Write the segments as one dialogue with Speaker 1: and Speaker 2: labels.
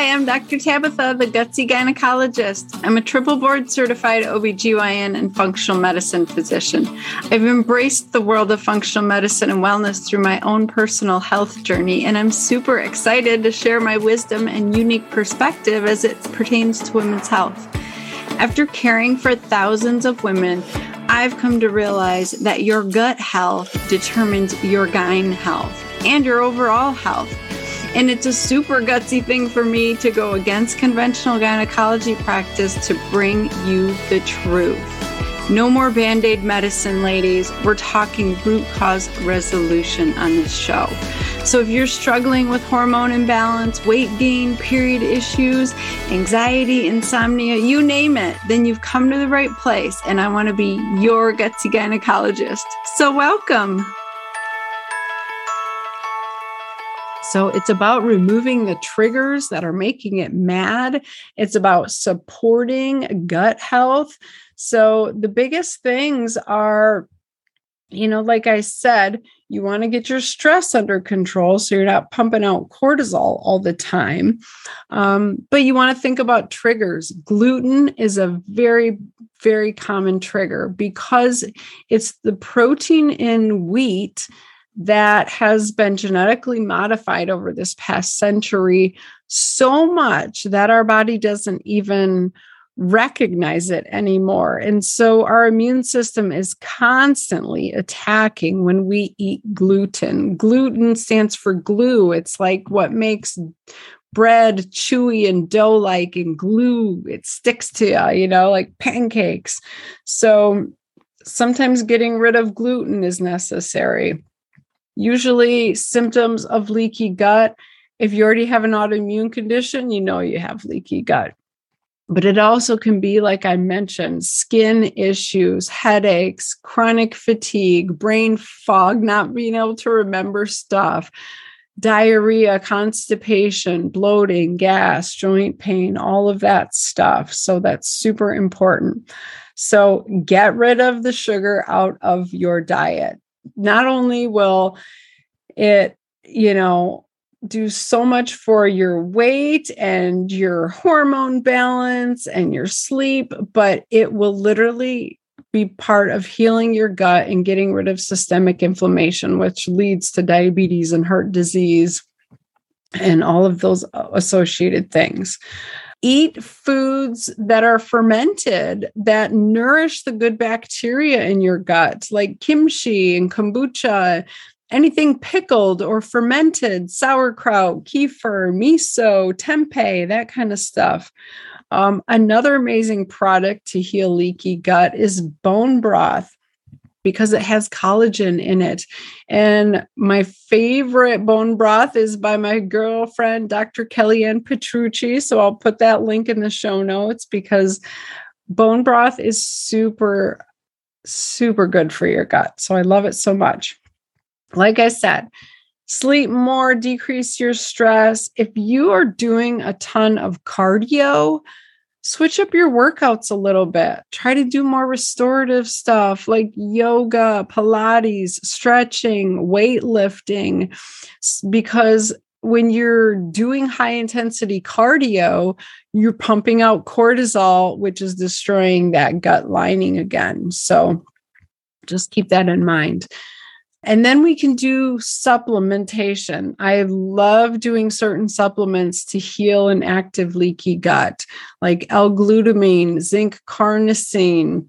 Speaker 1: Hi, I'm Dr. Tabatha, the gutsy gynecologist. I'm a triple board certified OBGYN and functional medicine physician. I've embraced the world of functional medicine and wellness through my own personal health journey, and I'm super excited to share my wisdom and unique perspective as it pertains to women's health. After caring for thousands of women, I've come to realize that your gut health determines your gyne health and your overall health. And it's a super gutsy thing for me to go against conventional gynecology practice to bring you the truth. No more band aid medicine, ladies. We're talking root cause resolution on this show. So, if you're struggling with hormone imbalance, weight gain, period issues, anxiety, insomnia, you name it, then you've come to the right place. And I want to be your gutsy gynecologist. So, welcome. So it's about removing the triggers that are making it mad. It's about supporting gut health. So the biggest things are, you know, like I said, you want to get your stress under control so you're not pumping out cortisol all the time. Um, but you want to think about triggers. Gluten is a very, very common trigger because it's the protein in wheat that has been genetically modified over this past century so much that our body doesn't even recognize it anymore. And so our immune system is constantly attacking when we eat gluten. Gluten stands for glue, it's like what makes bread chewy and dough like and glue it sticks to you you know like pancakes so sometimes getting rid of gluten is necessary Usually, symptoms of leaky gut. If you already have an autoimmune condition, you know you have leaky gut. But it also can be, like I mentioned, skin issues, headaches, chronic fatigue, brain fog, not being able to remember stuff, diarrhea, constipation, bloating, gas, joint pain, all of that stuff. So that's super important. So get rid of the sugar out of your diet not only will it, you know, do so much for your weight and your hormone balance and your sleep, but it will literally be part of healing your gut and getting rid of systemic inflammation, which leads to diabetes and heart disease and all of those uh, associated things eat foods that are fermented that nourish the good bacteria in your gut, like kimchi and kombucha, anything pickled or fermented, sauerkraut, kefir, miso, tempeh, that kind of stuff. Um, another amazing product to heal leaky gut is bone broth because it has collagen in it. And my favorite bone broth is by my girlfriend, Dr. Kellyann Petrucci. So I'll put that link in the show notes because bone broth is super, super good for your gut. So I love it so much. Like I said, sleep more, decrease your stress. If you are doing a ton of cardio, switch up your workouts a little bit. Try to do more restorative stuff like yoga, Pilates, stretching, weightlifting, because when you're doing high intensity cardio, you're pumping out cortisol, which is destroying that gut lining again. So just keep that in mind. And then we can do supplementation. I love doing certain supplements to heal an active leaky gut, like L-glutamine, zinc carnosine.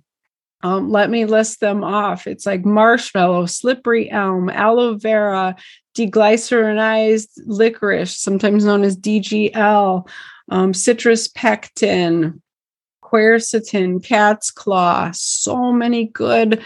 Speaker 1: Um, let me list them off. It's like marshmallow, slippery elm, aloe vera, deglycerinized licorice, sometimes known as DGL, um, citrus pectin, quercetin, cat's claw. So many good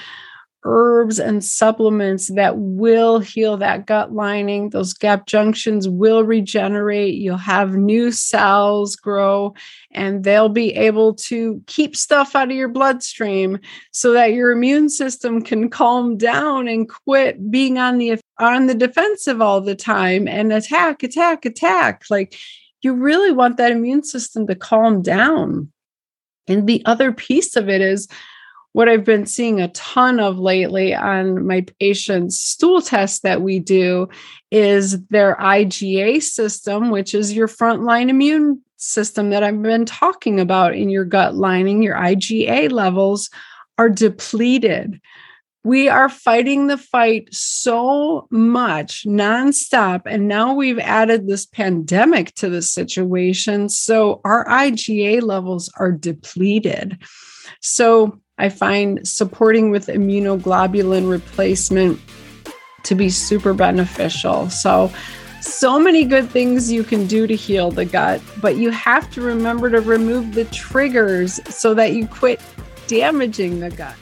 Speaker 1: herbs and supplements that will heal that gut lining. Those gap junctions will regenerate. You'll have new cells grow, and they'll be able to keep stuff out of your bloodstream so that your immune system can calm down and quit being on the on the defensive all the time and attack, attack, attack. Like you really want that immune system to calm down. And the other piece of it is what I've been seeing a ton of lately on my patients' stool tests that we do is their IgA system, which is your frontline immune system that I've been talking about in your gut lining, your IgA levels are depleted. We are fighting the fight so much nonstop. And now we've added this pandemic to the situation. So our IgA levels are depleted. So I find supporting with immunoglobulin replacement to be super beneficial. So, so many good things you can do to heal the gut, but you have to remember to remove the triggers so that you quit damaging the gut.